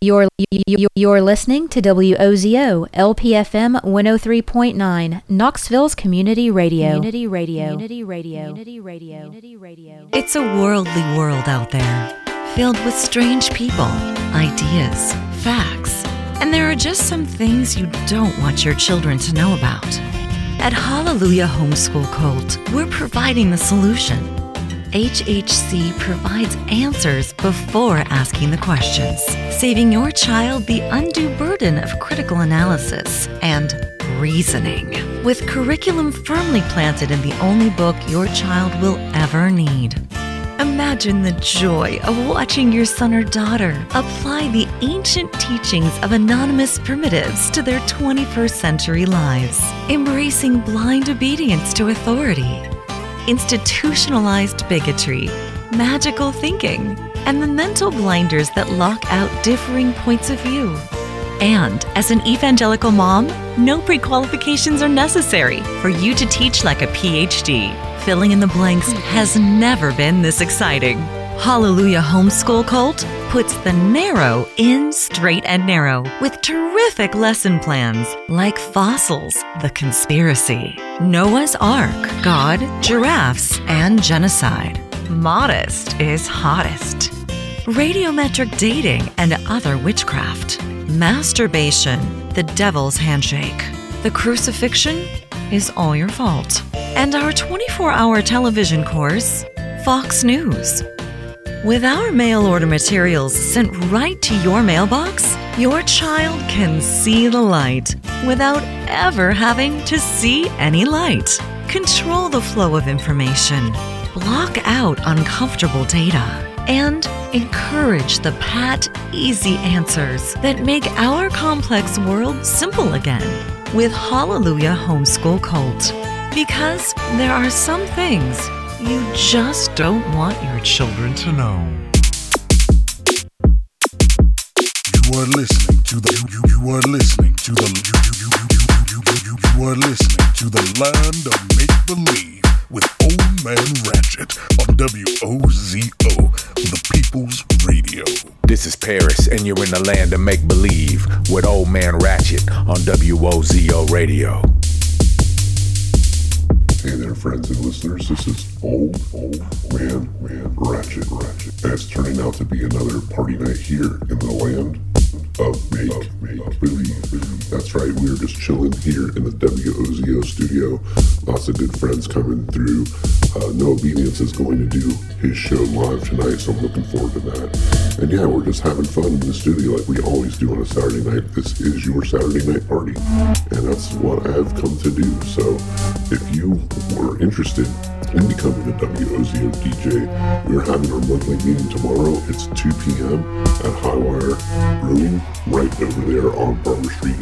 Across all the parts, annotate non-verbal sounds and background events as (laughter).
You're, you're listening to WOZO LPFM 103.9 Knoxville's Community Radio. Community Radio. Community Radio. Community Radio. Community Radio. It's a worldly world out there, filled with strange people, ideas, facts, and there are just some things you don't want your children to know about. At Hallelujah Homeschool Cult, we're providing the solution HHC provides answers before asking the questions, saving your child the undue burden of critical analysis and reasoning. With curriculum firmly planted in the only book your child will ever need. Imagine the joy of watching your son or daughter apply the ancient teachings of anonymous primitives to their 21st century lives, embracing blind obedience to authority institutionalized bigotry, magical thinking, and the mental blinders that lock out differing points of view. And as an evangelical mom, no pre qualifications are necessary for you to teach like a PhD. Filling in the blanks has never been this exciting. Hallelujah Homeschool Cult puts the narrow in straight and narrow with terrific lesson plans like Fossils, The Conspiracy, Noah's Ark, God, Giraffes, and Genocide. Modest is hottest. Radiometric dating and other witchcraft. Masturbation, the devil's handshake. The crucifixion is all your fault. And our 24 hour television course, Fox News with our mail order materials sent right to your mailbox, your child can see the light without ever having to see any light. Control the flow of information, block out uncomfortable data, and encourage the pat, easy answers that make our complex world simple again with Hallelujah Homeschool Cult. Because there are some things you just don't want your children to know. You are listening to the you, you are listening to the you, you, you, you, you, you are listening to the land of make believe with Old Man Ratchet on WOZO, the People's Radio. This is Paris, and you're in the land of make believe with Old Man Ratchet on WOZO Radio. Hey there, friends and listeners. This is Old, Old Man, Man, Ratchet, Ratchet. And it's turning out to be another party night here in the land of make, make believe. That's right, we are just chilling here in the WOZO studio. Lots of good friends coming through. Uh, no Obedience is going to do his show live tonight, so I'm looking forward to that. And yeah, we're just having fun in the studio like we always do on a Saturday night. This is your Saturday night party, and that's what I've come to do. So if you were interested in becoming a WOZO DJ, we're having our monthly meeting tomorrow. It's 2 p.m. at Highwire Right over there on Barber Street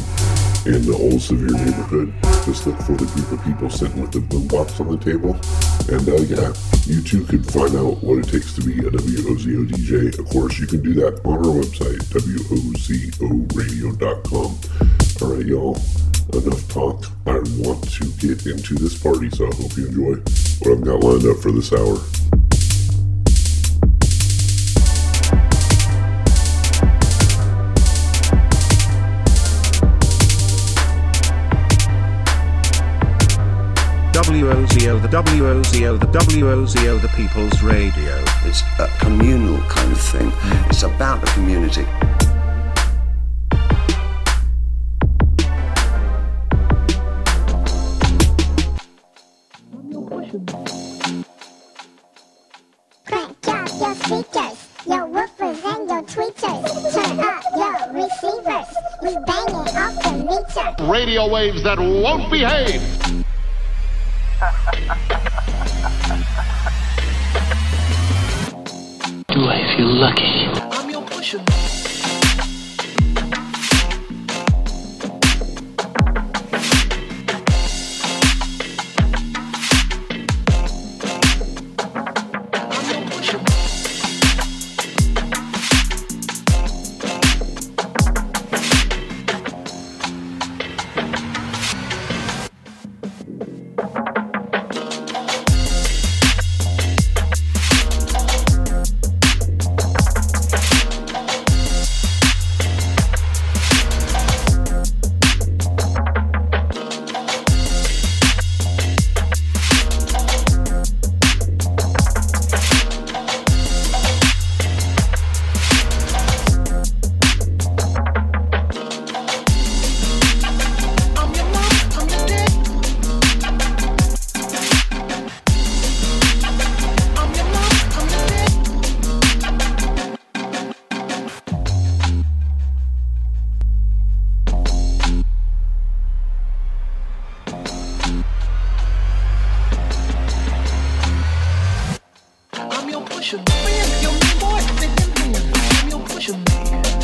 in the old Sevier neighborhood. Just look for the group of people sitting with the boombox on the table. And uh, yeah, you too could find out what it takes to be a WOZO DJ. Of course, you can do that on our website, WOZOradio.com. All right, y'all, enough talk. I want to get into this party, so I hope you enjoy what I've got lined up for this hour. WOZO, the WOZO, the WOZO, the People's Radio. It's a communal kind of thing. It's about the community. Crank up your speakers, your woofers and your tweeters. Turn up your receivers. We banging off the meter. radio waves that won't behave. pushing me. You're pushing me. You're pushing me.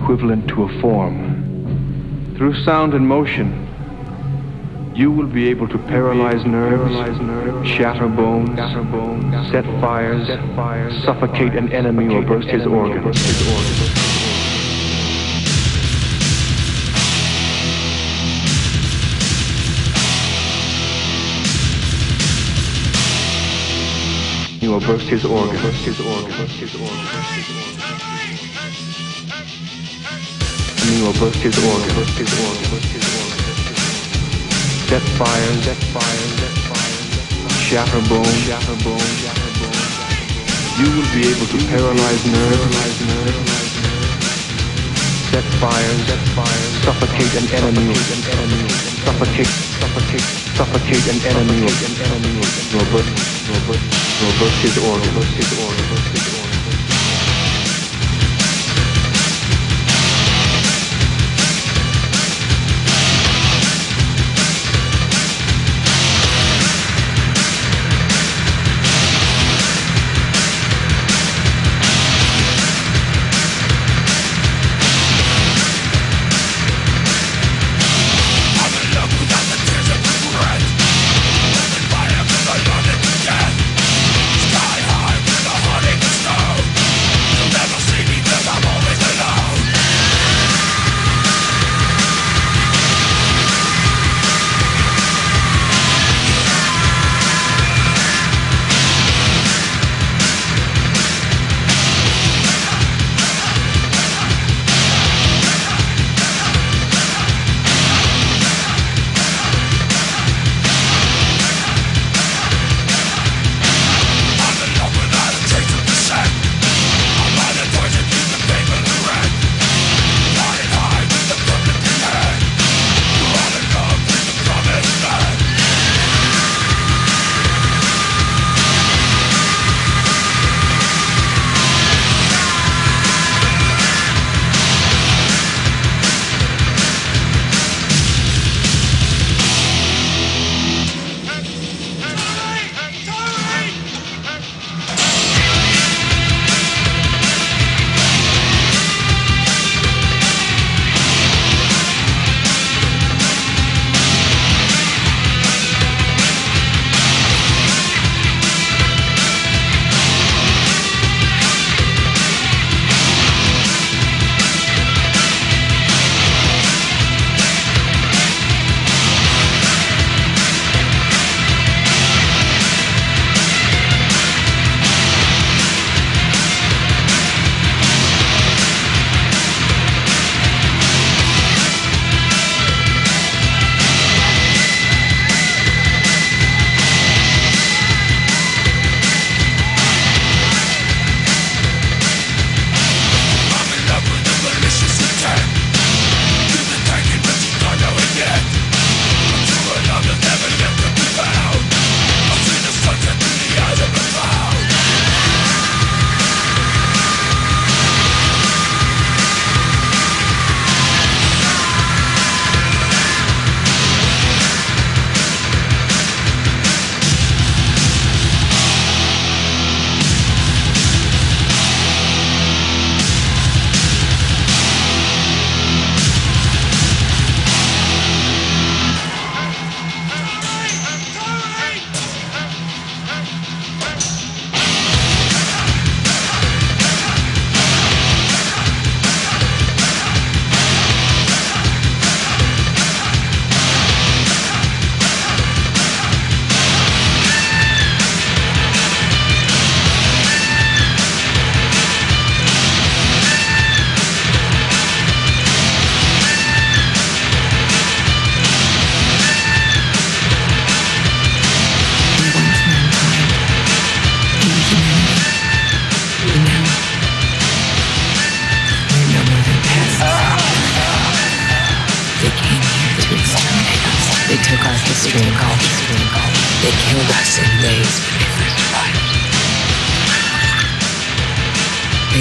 Equivalent to a form. Through sound and motion, you will be able to paralyze nerves, shatter bones, set fires, suffocate an enemy or burst his organs. You will burst his you will bust his organ. Bust his organ. Set fire. Set fire. Shatter bone. Shatter bone. You will be able to paralyze nerve. Set fire. Set fire. Suffocate an enemy. Suffocate. Suffocate. Suffocate an enemy. Robust. Robust. Robust his organ. Robust his organ.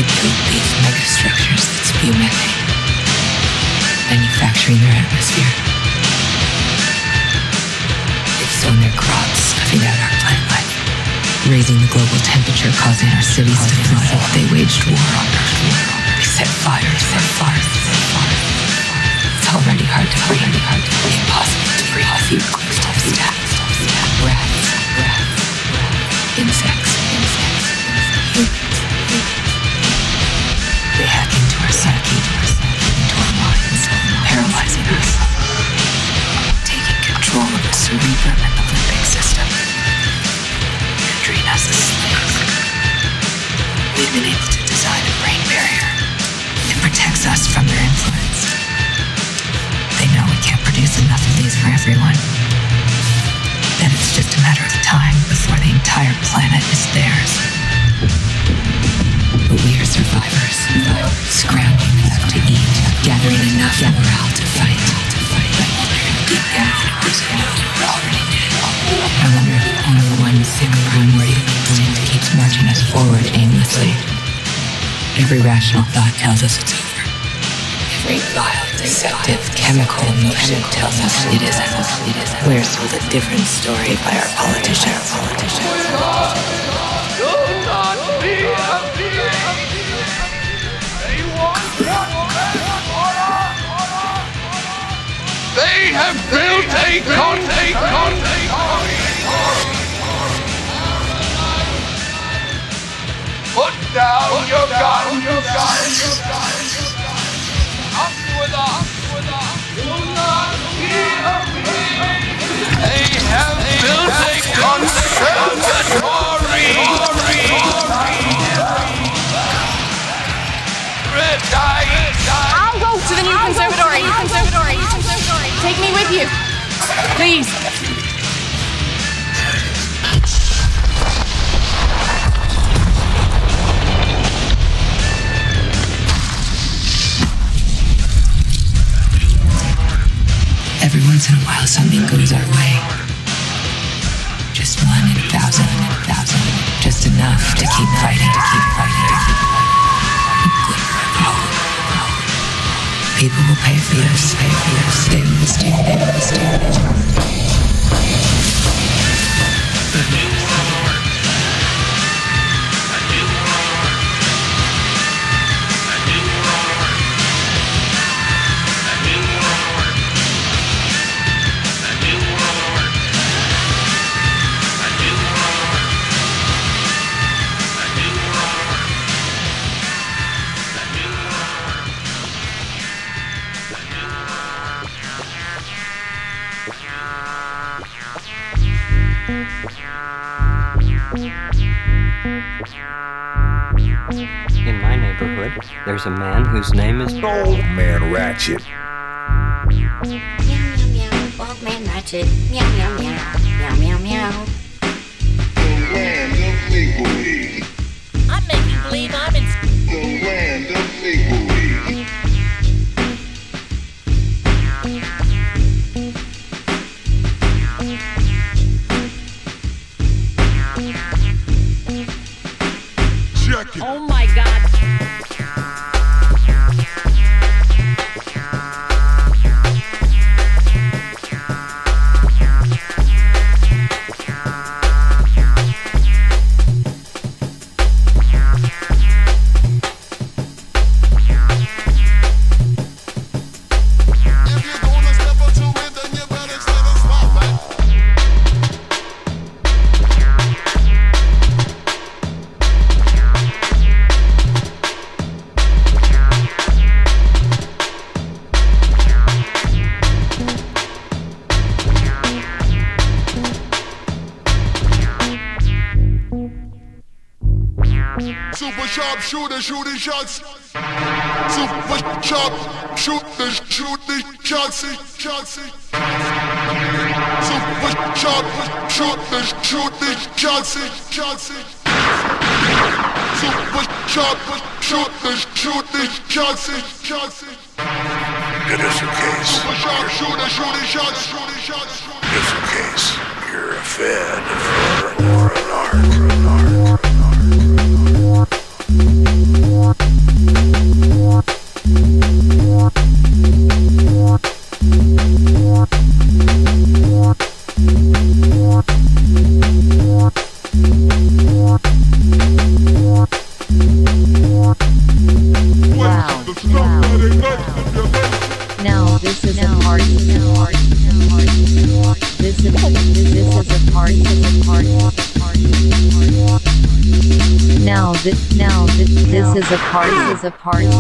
create two these megastructures. that spew methane, manufacturing their atmosphere. They've sown their crops, stuffing out our plant life, raising the global temperature, causing our cities to flood. They waged war on Earth. They set fire, set fire, set fire. It's already hard to breathe, impossible to breathe. Few quick steps to system limbic system. You're treating. We've been able to design a brain barrier. It protects us from their influence. They know we can't produce enough of these for everyone. Then it's just a matter of time before the entire planet is theirs. But we are survivors, Scrambling scrounging enough to eat, gathering enough morale to fight. To fight. Deep down was if only one single instinct keeps marching us forward aimlessly. Every rational thought tells us it's over. Every vile, deceptive, chemical emotion tells us it isn't. We're sold a different story by our politicians. politicians. They have built a con a con a Put down your gun, your gun, your gun. Please. Every once in a while, something goes our way. Just one in a thousand, in a thousand. Just enough to keep fighting, to keep fighting, to keep fighting. People will pay for this, pay for this. They understand, they understand. Ratchet. Old man Ratchet. Meow, meow, meow. Meow, meow, meow. I'm making believe I'm in the land of make-believe. Check it. Oh my god. Shots. Shots. Super sharp shooter shooting shots. Shots. It is a case. Super sharp shooter shooting shots. Shooting shots. It is a case. You're a fed or, or an art. Party. Is a party.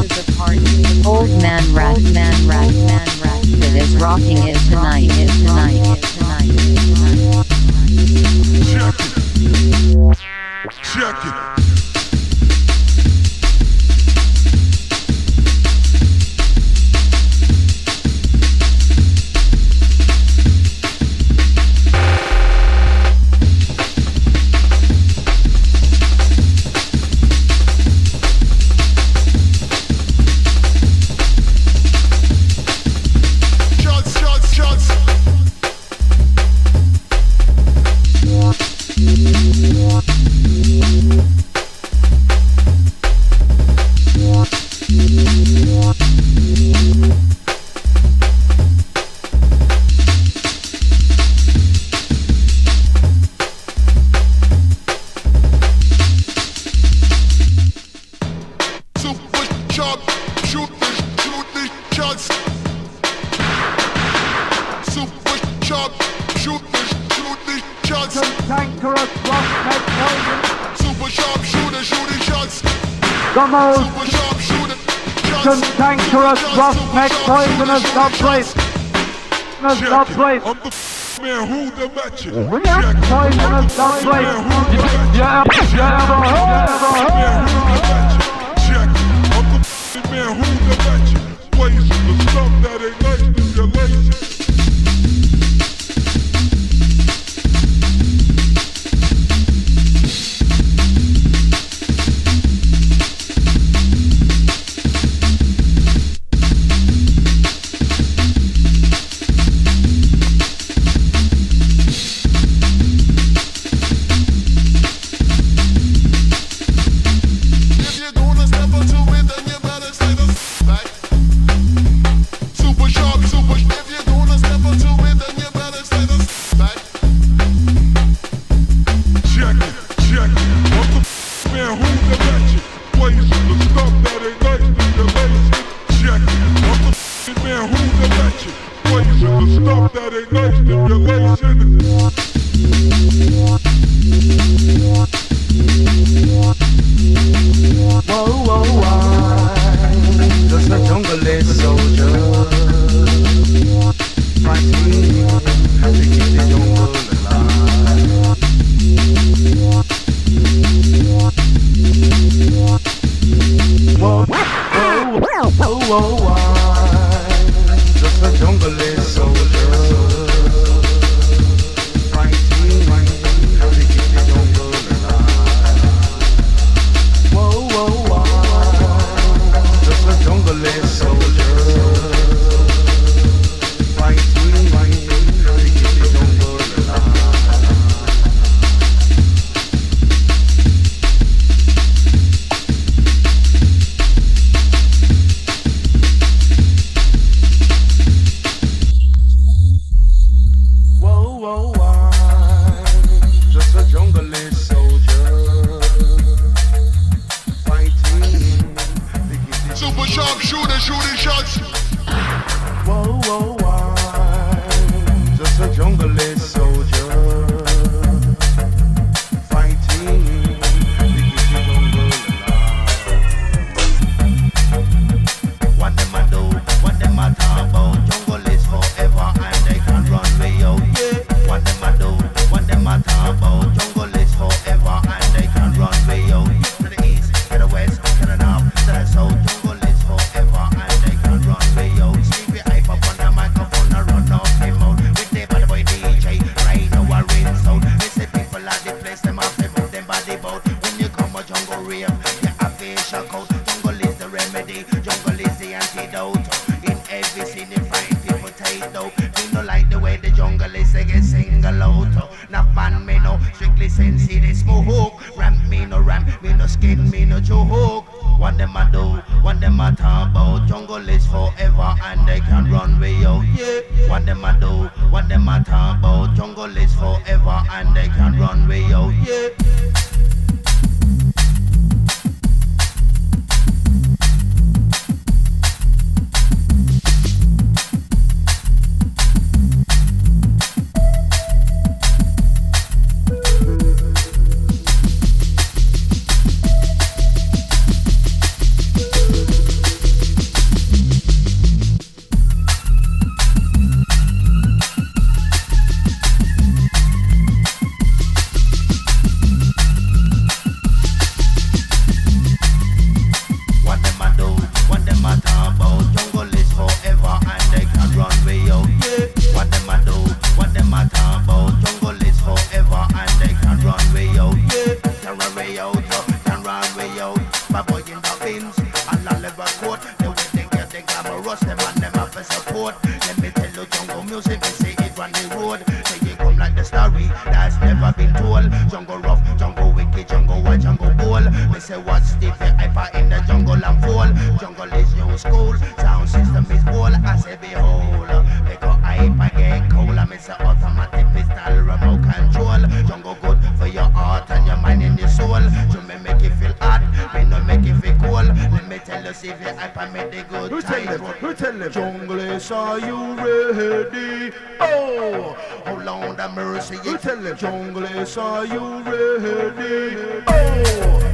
keep the hyper in the jungle and full, Jungle is your school, sound system is cool. I say behold, because hyper get cool I miss an automatic pistol, remote control. Jungle good for your heart and your mind and your soul. You may make it feel hot, may not make it feel cool. Let me tell you, see if the hyper make the good. Who tell them? Who tell them? Jungle is are you ready? Oh, hold on, the mercy. Who tell them? Jungle is are you ready? Oh.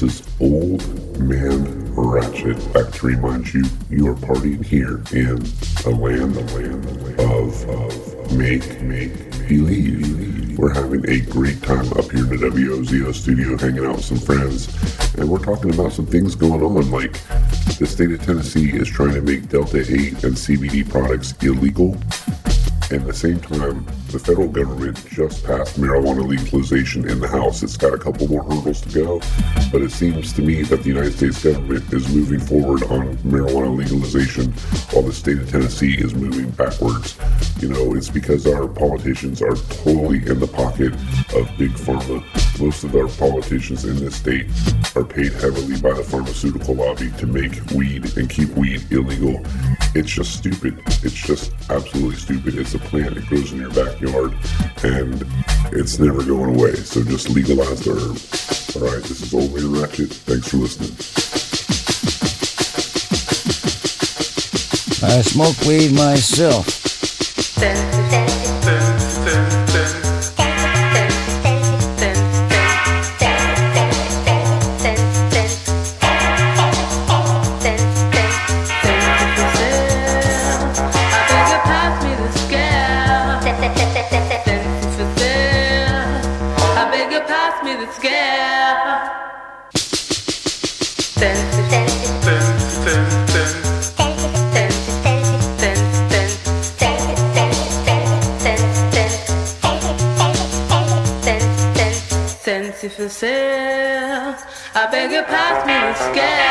This is Old Man Ratchet. Back to remind you, you are partying here in the land, the land, the land of, of make, make, believe. We're having a great time up here in the WOZO studio, hanging out with some friends, and we're talking about some things going on, like the state of Tennessee is trying to make Delta 8 and CBD products illegal. And at the same time, the federal government just passed marijuana legalization in the House. It's got a couple more hurdles to go, but it seems to me that the United States government is moving forward on marijuana legalization while the state of Tennessee is moving backwards. You know, it's because our politicians are totally in the pocket of big pharma. Most of our politicians in this state are paid heavily by the pharmaceutical lobby to make weed and keep weed illegal. It's just stupid. It's just absolutely stupid. It's a plant. It grows in your backyard, and it's never going away. So just legalize the herb. All right, this is Old Man Ratchet. Thanks for listening. I smoke weed myself. For sale. I beg you pass me the scale.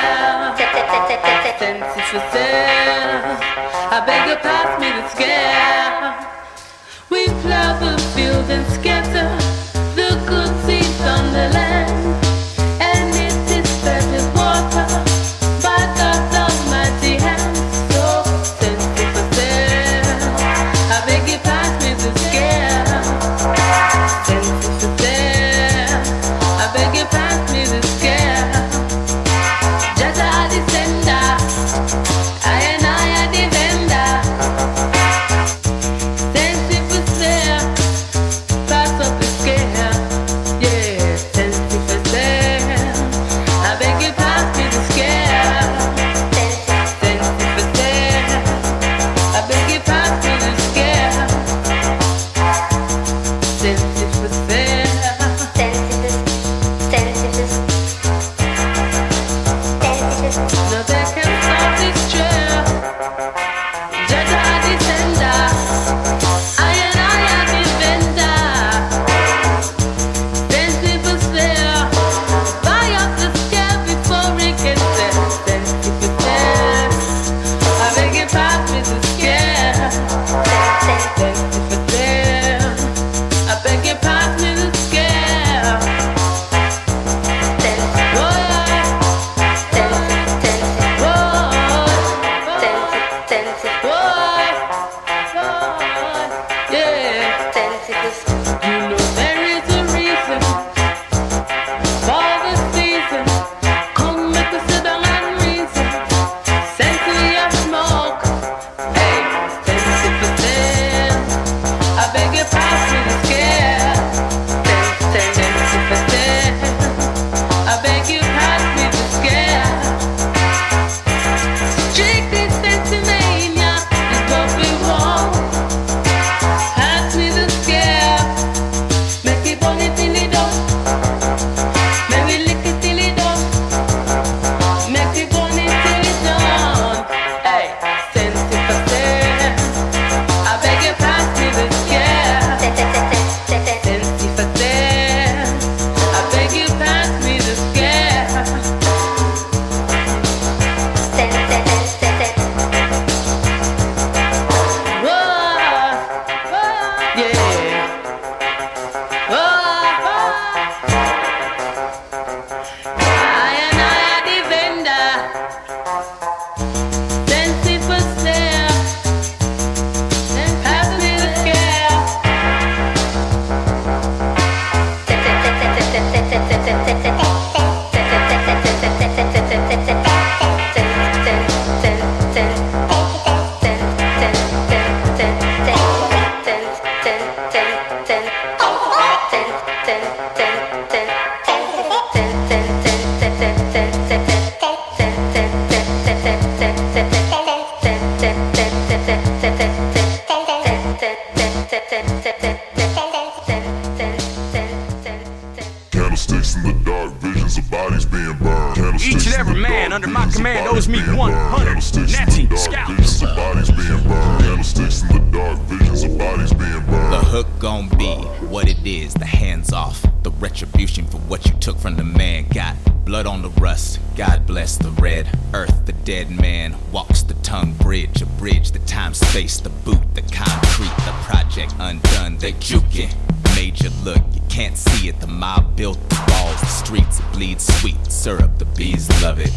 God bless the red earth. The dead man walks the tongue bridge, a bridge, the time space, the boot, the concrete, the project undone. They juke it, you look, you can't see it. The mob built the walls, the streets bleed sweet syrup, the bees love it.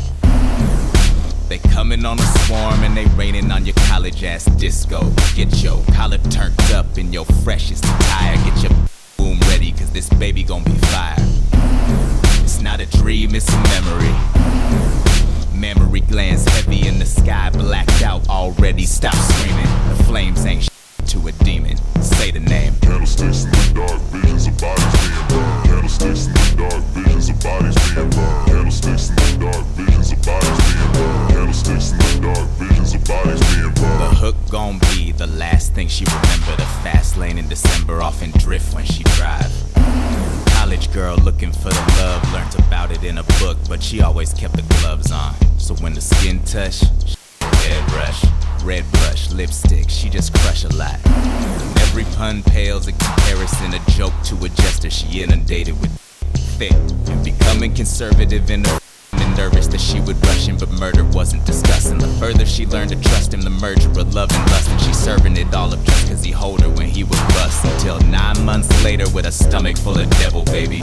They coming on a swarm and they raining on your college ass disco. Get your collar turned up in your freshest attire. Get your boom ready, cause this baby gon' be fire. It's not a dream, it's a memory. Memory glands heavy in the sky, blacked out already. Stop screaming. The flames ain't sh- to a demon. Say the name. Candlesticks in the dark, visions of bodies being burned. Candlesticks in the dark, visions of bodies being burned. Candlesticks in the dark, visions of bodies being burned. Candlesticks in the dark, visions of bodies being burned. The hook gon' be the last thing she remember. The fast lane in December, off in drift when she drive. College girl looking for the love, learned about it in a book, but she always kept the gloves on. So when the skin touch, red brush, red brush, lipstick, she just crush a lot. Every pun pales in comparison, a joke to a jester. She inundated with thick and becoming conservative in her nervous that she would rush him, but murder wasn't discussing. The further she learned to trust him, the merger of love and lust, and she serving it all up just cause he hold her when he was bust. Until nine months later, with a stomach full of devil, baby,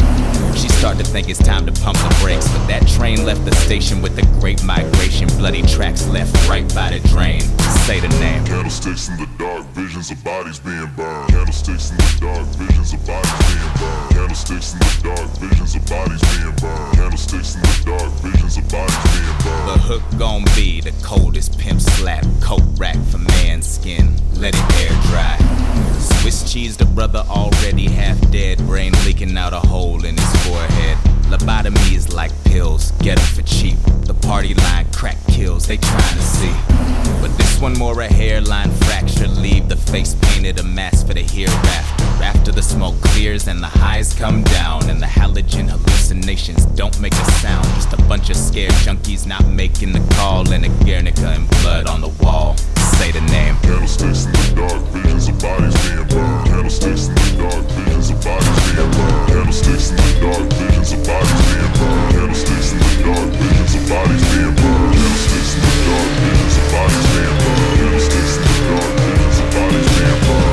she started to think it's time to pump the brakes. But that train left the station with the great migration, bloody tracks left right by the drain. Say the name. Candlesticks in the dark, visions of bodies being burned. Candlesticks in the dark, visions of bodies being burned. Candlesticks in the dark, visions of bodies being burned. Candlesticks in the dark, visions burned. The hook gon' be the coldest pimp slap coat rack for man's skin. Let it air dry. Swiss cheese, the brother already half dead, brain leaking out a hole in his forehead. Lobotomy is like pills, get get 'em for cheap. The party line crack kills, they trying to see. But this one more a hairline fracture, leave the face painted a mask for the hereafter. After the smoke clears and the highs come down, and the halogen hallucinations don't make a sound. Just a bunch of scared junkies not making the call, and a Guernica and blood on the wall. Say the name. Candlesticks in the dark, visions of bodies being burned. Candlesticks in the dark, visions of bodies being burned. Candlesticks in the dark, visions of bodies being burned. Candlesticks in the dark, visions of bodies being burned. In the dark, bodies being burned. Candlesticks in the dark, visions of bodies being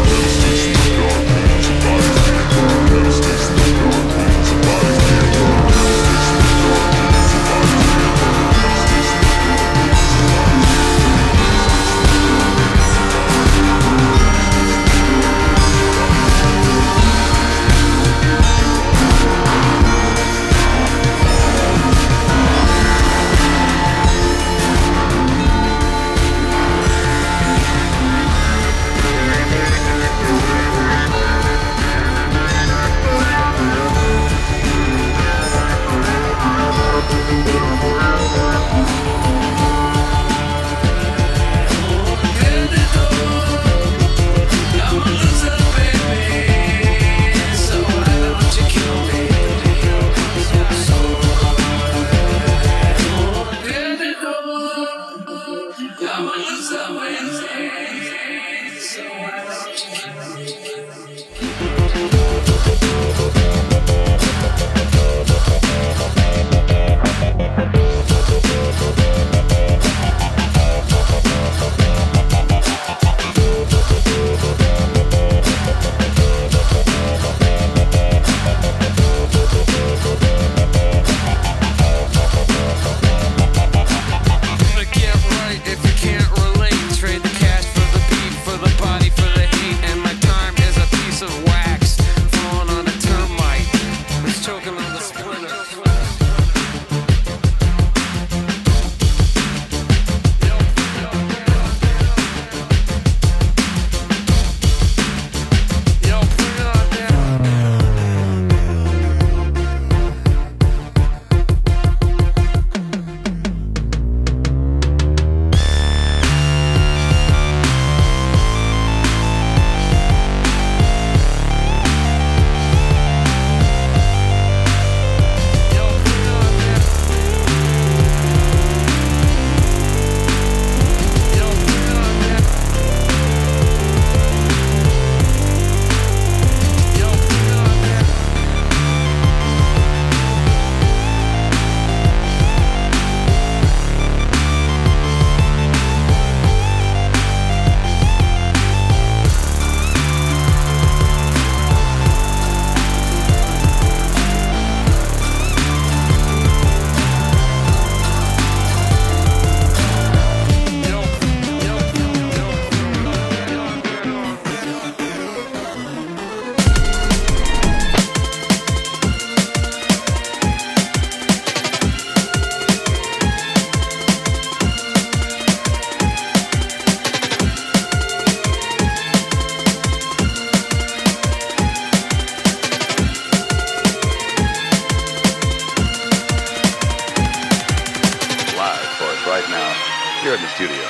studio.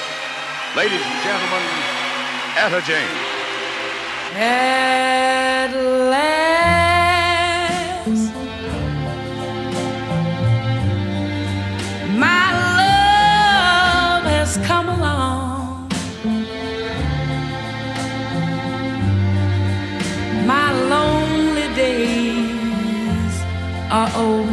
Ladies and gentlemen, Etta James. At last, my love has come along. My lonely days are over.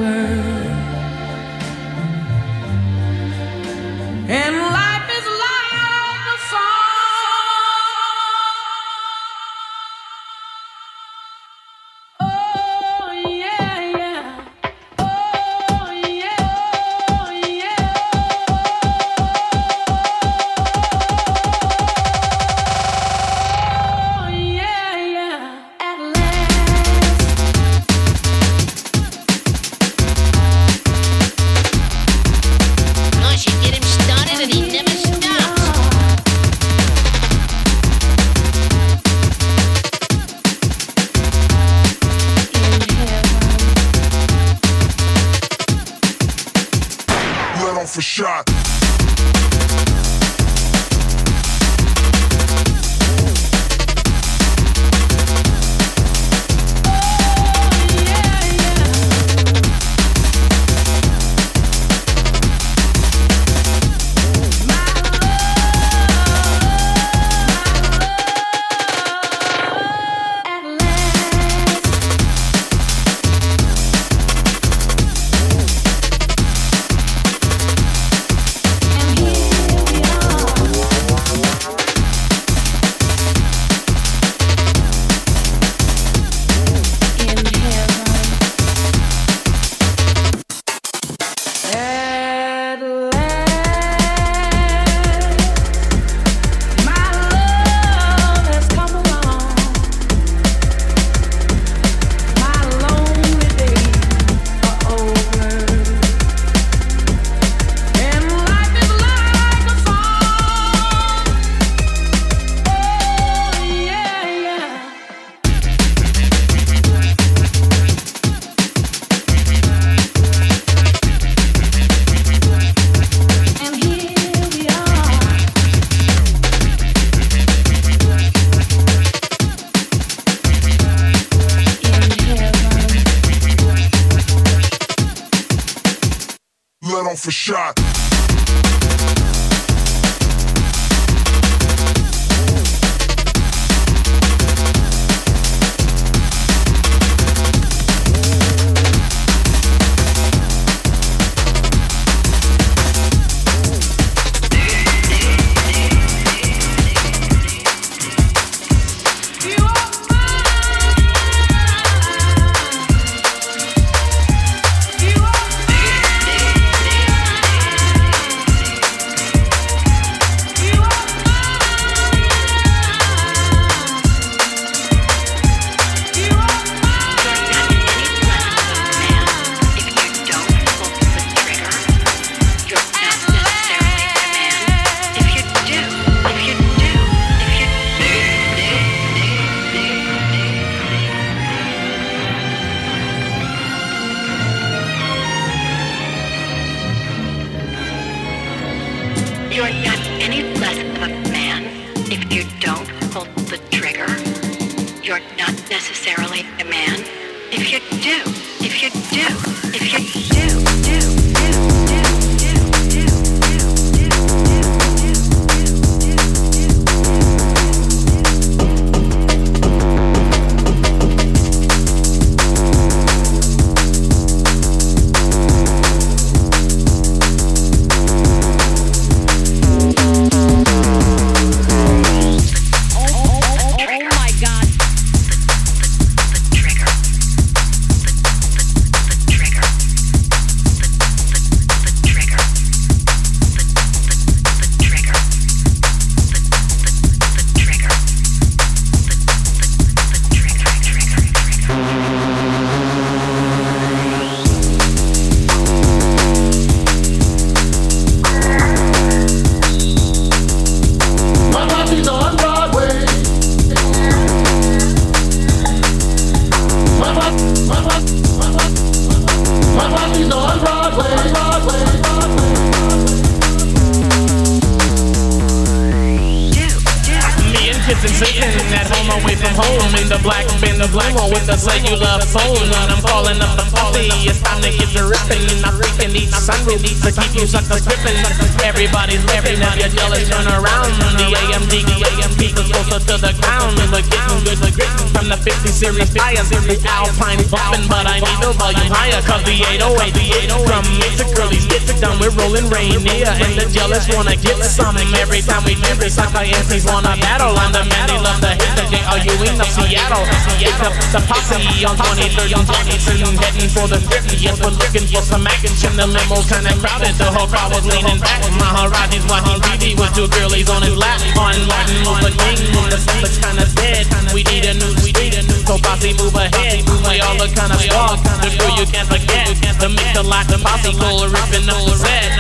Rainier. And the jealous wanna get some. Every time we do this, my aunties wanna battle. I'm the man, they love the hit. The JRU in of Seattle. Pick up the posse on 23rd and 22nd. Heading for the 50. Yes, we're looking for some action. The limo kinda crowded. The whole crowd was leaning back. Maharaji's watching TV with two girlies on his lap. On Martin Luther King. The summer's kinda dead. We need a new street. So posse move ahead. We all look kinda strong. The crew you can't forget. The mix the lot, the posse cool, ripping up the set.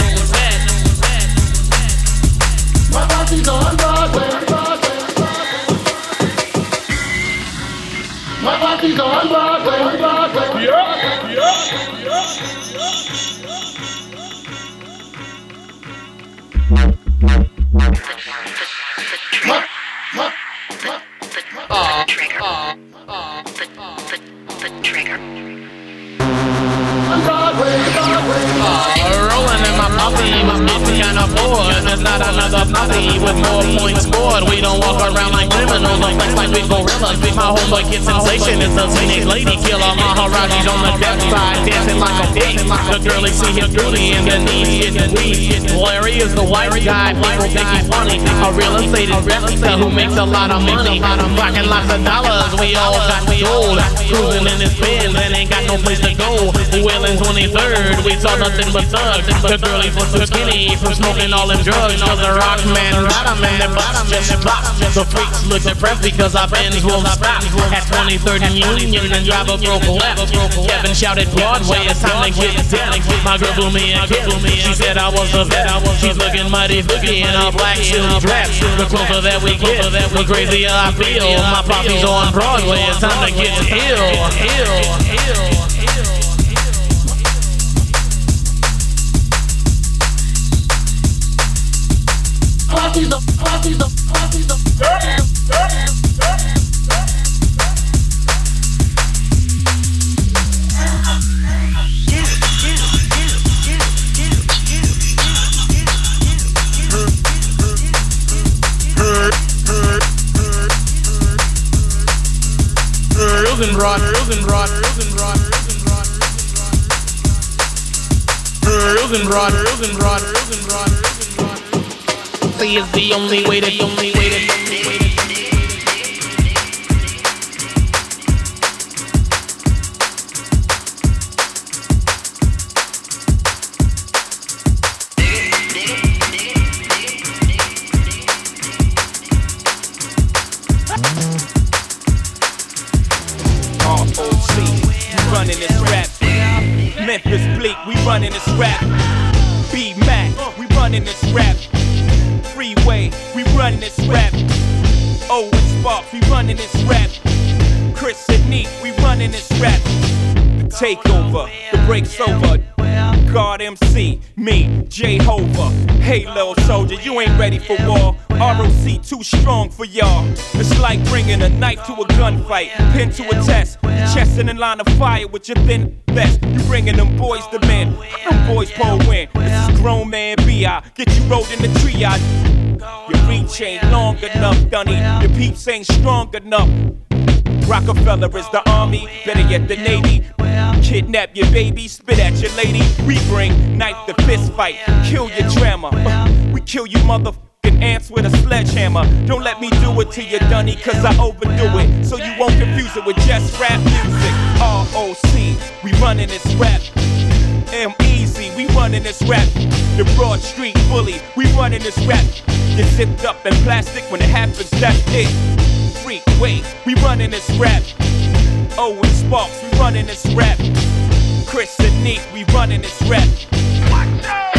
My posse's on Broadway. My posse's on Broadway. Broadway. Yeah, yeah, yeah. The trigger. The, the, the trigger. Rolling in my puppy, my puppy bored. There's not another puppy with more points scored. We don't walk around like criminals, flex like we gorillas. My homeboy kid sensation is a teenage lady killer. Maharaji's on the death side, dancing like a beat. The girlie see his booty and the knees. Larry is the white guy, people think he's funny. A real estate investor who makes a lot of money. Blocking lots of dollars, we all got gold. Cruising in his Benz and ain't got no place to go. Wheeling 23rd, we saw nothing but thugs. The girlies was too skinny from smoking all them drugs. Cause the rock man, bottom man, the bottom just pop. The freaks look depressed because our Benz won't stop. At 23rd and Union, and driver broke left. Kevin shouted Broadway, it's time to get down. My girl blew me a kiss. She said I was a vet. She's looking mighty flicky in a black silk dress. The closer that we get, the crazier I feel. My poppy's on Broadway, it's time to get ill, ill, ill, Rosen brought, Rosen brought, Rosen brought, Rosen brought, See, it's the only way, the only way, the soldier, you ain't ready for war. ROC too strong for y'all. It's like bringing a knife to a gunfight, pin to a test, chest in a line of fire with your thin vest. You bringing them boys to men, them boys pull win. This is grown man B.I. Get you rolled in the triage. Your reach ain't long enough, Dunny. Your peeps ain't strong enough. Rockefeller is the army, better yet the navy. Kidnap your baby, spit at your lady. We bring knife to fist fight, kill your drama. Kill you motherfucking ants with a sledgehammer. Don't let me do it to you, Dunny, cause I overdo it. So you won't confuse it with just rap music. ROC, we running this rap. M Easy, we running this rap. The Broad Street Bully, we running this rap. Get zipped up in plastic when it happens, that's it. Freak, wait, we running this rap. Owen Sparks, we running this rap. Chris and Neat, we running this rap.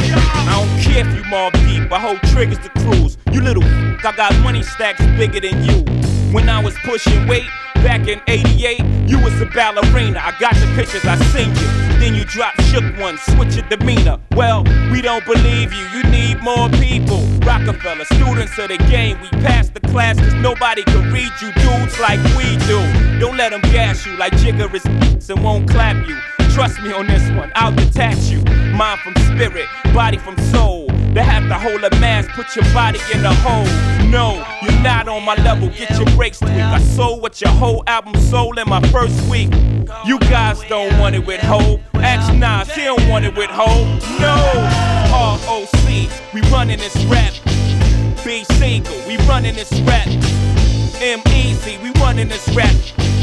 I don't care if you mob deep, I hold triggers to cruise. You little f- I got money stacks bigger than you. When I was pushing weight, Back in 88, you was a ballerina. I got the pictures, I seen you. Then you dropped shook one, switch your demeanor. Well, we don't believe you, you need more people. Rockefeller, students of the game, we passed the class cause nobody could read you dudes like we do. Don't let them gas you like Jigger is and won't clap you. Trust me on this one, I'll detach you. Mind from spirit, body from soul. They have to hold a mask, put your body in a hole. No, you're not on my level, get your breaks tweaked. I sold what your whole album sold in my first week. You guys don't want it with hope. Ask Nas, he don't want it with hope. No, ROC, we running this rap. B single, we running this rap. M easy, we running this rap.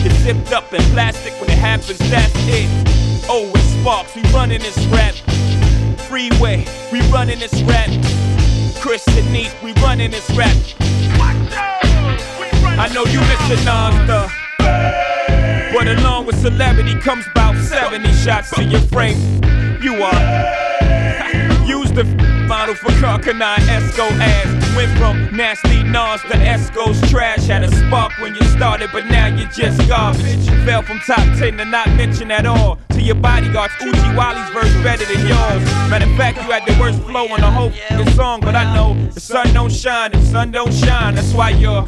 It's zipped up in plastic when it happens, that's it. Oh, it's Sparks, we running this rap. Freeway, we running this rap. Chris and Neat, we running this rap. I know you Nas, the. But along with celebrity comes about 70 shots to your frame. You are. (laughs) Use the model for Carcanine Esco ass. Went from nasty Nas to Esco's trash. Had a spark when you started, but now you're just garbage. Fell from top 10 to not mention at all. To your bodyguards, Uchi Wali's verse better than yours. Matter of fact, you had the worst flow on the whole f***ing song, but I know the sun don't shine, the sun don't shine. That's why your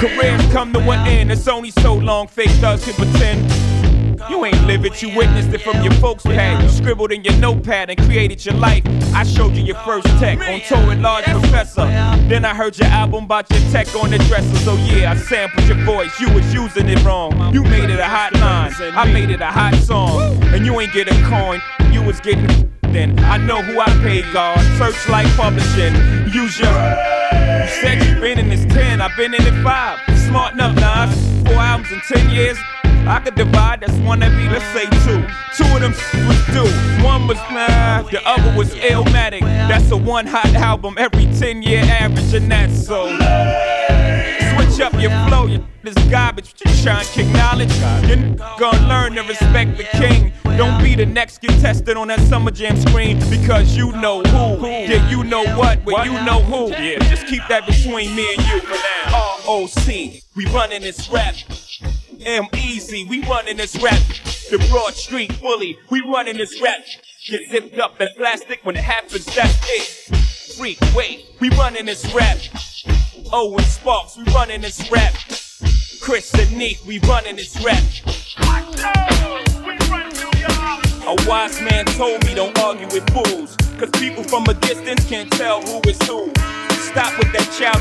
careers come to an end. It's only so long fake thugs can pretend. You ain't live it, you witnessed it from your folks' pad. You scribbled in your notepad and created your life. I showed you your first tech on tour with Large Professor. Then I heard your album about your tech on the dresser. So yeah, I sampled your voice. You was using it wrong. You made it a hot line. I made it a hot song. And you ain't get a coin. You was getting then. I know who I paid, God. Searchlight Publishing. Use your. You said you been in this 10, I've been in it 5. Smart enough, Nas. Four albums in 10 years. I could divide, that's one be, let's say two. Two of them was due. One was nah, the other was Illmatic. That's a one hot album every 10 year average, and that's so. Switch up your flow, you this garbage. You trying to kick knowledge. You're gonna learn to respect the king. Don't be the next contestant on that Summer Jam screen because you know who. Yeah, you know what, but you know who. Yeah, just keep that between me and you for now. ROC, we running this rap. M Easy, we running this rap. The Broad Street Bully, we running this rap. Get zipped up in plastic when it happens, that's it. Freak, wait, we running this rap. Oh, Owen Sparks, we running this rap. Chris and Neek, we running this rap. A wise man told me don't argue with fools. Cause people from a distance can't tell who is who. Stop with that child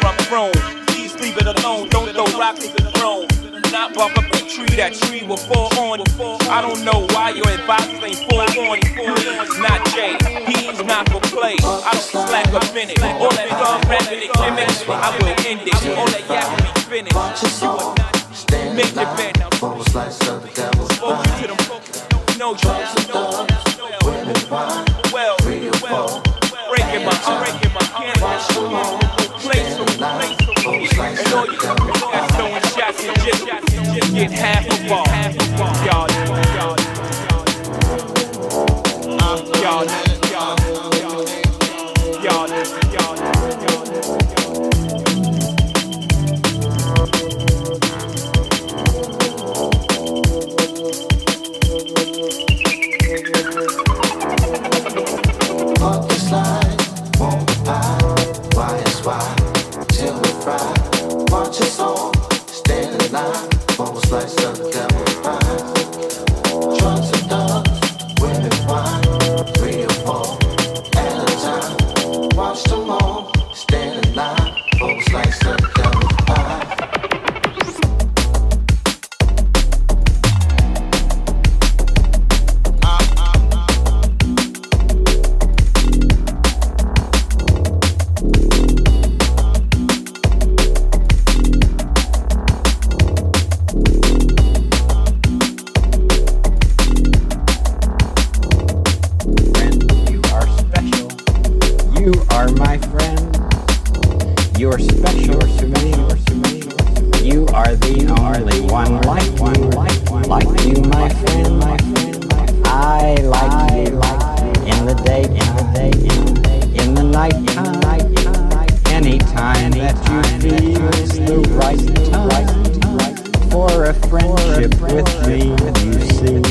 from throne. Please leave it alone, don't throw rocks at the throne. Not bark up a tree, that tree will fall on. I don't know why your advisors ain't forewarned. He's not Jay, he's not for play. I don't slack in it. All that dog rapping it, gimmicks, I will end it. All that yap will be finished. You are not. Make your bed now. Spoke you to them folks that don't know you. Well, well, breaking my, breaking my canvas. Place them, place them. And all you guys throwing shots and just, just get half a ball. A. Y'all, y'all, y'all, y'all, ah, friendship with me, you see.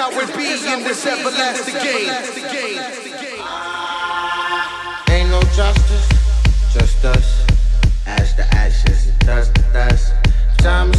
How it be in this everlasting game. Ain't no justice, just us. Ash to ashes dust to dust. Time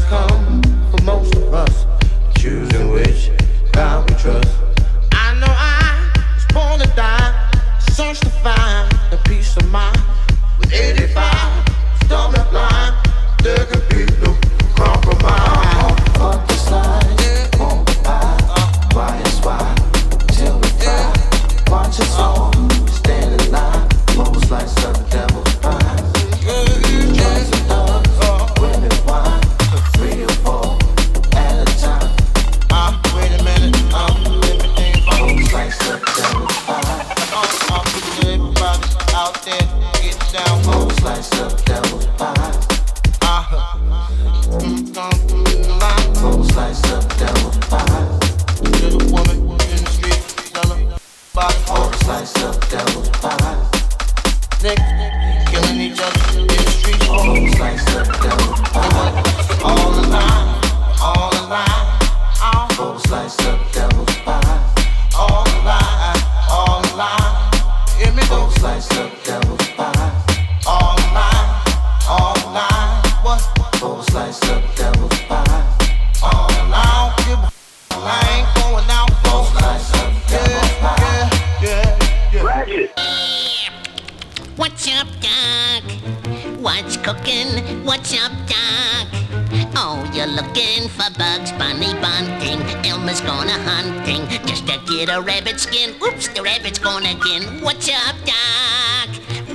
What's up, Doc?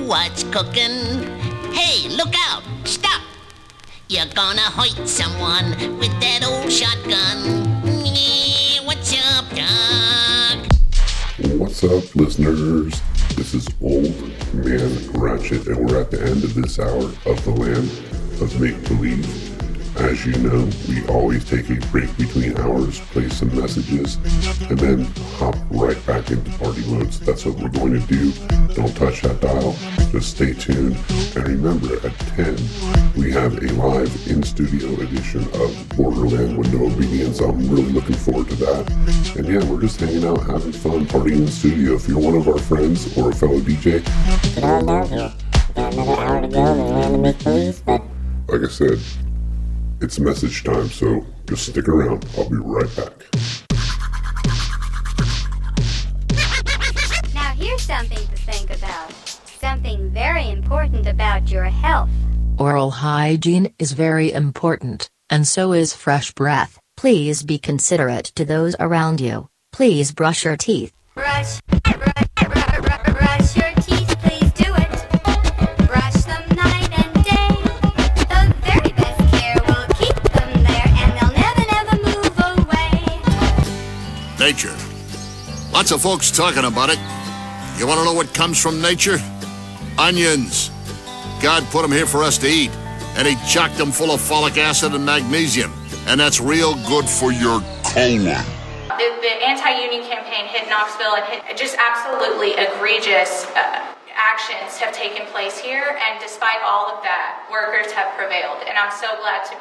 What's cooking? Hey, look out! Stop! You're gonna hurt someone with that old shotgun. What's up, Doc? What's up, listeners? This is Old Man Ratchet, and we're at the end of this hour of the land of make believe. As you know, we always take a break between hours, play some messages, and then hop right back into party mode. So that's what we're going to do. Don't touch that dial. Just stay tuned. And remember, at 10, we have a live in studio edition of Borderland with No Obedience. I'm really looking forward to that. And yeah, we're just hanging out, having fun, partying in the studio. If you're one of our friends or a fellow DJ, Get on down here. Got another hour to go the land of make but like I said, it's message time, so just stick around. I'll be right back. Now here's something to think about. Something very important about your health. Oral hygiene is very important, and so is fresh breath. Please be considerate to those around you. Please brush your teeth. Brush, brush, brush, Lots of folks talking about it. You want to know what comes from nature? Onions. God put them here for us to eat, and He chocked them full of folic acid and magnesium, and that's real good for your colon. The, the anti-union campaign hit Knoxville and hit just absolutely egregious uh, actions have taken place here, and despite all of that, workers have prevailed, and I'm so glad to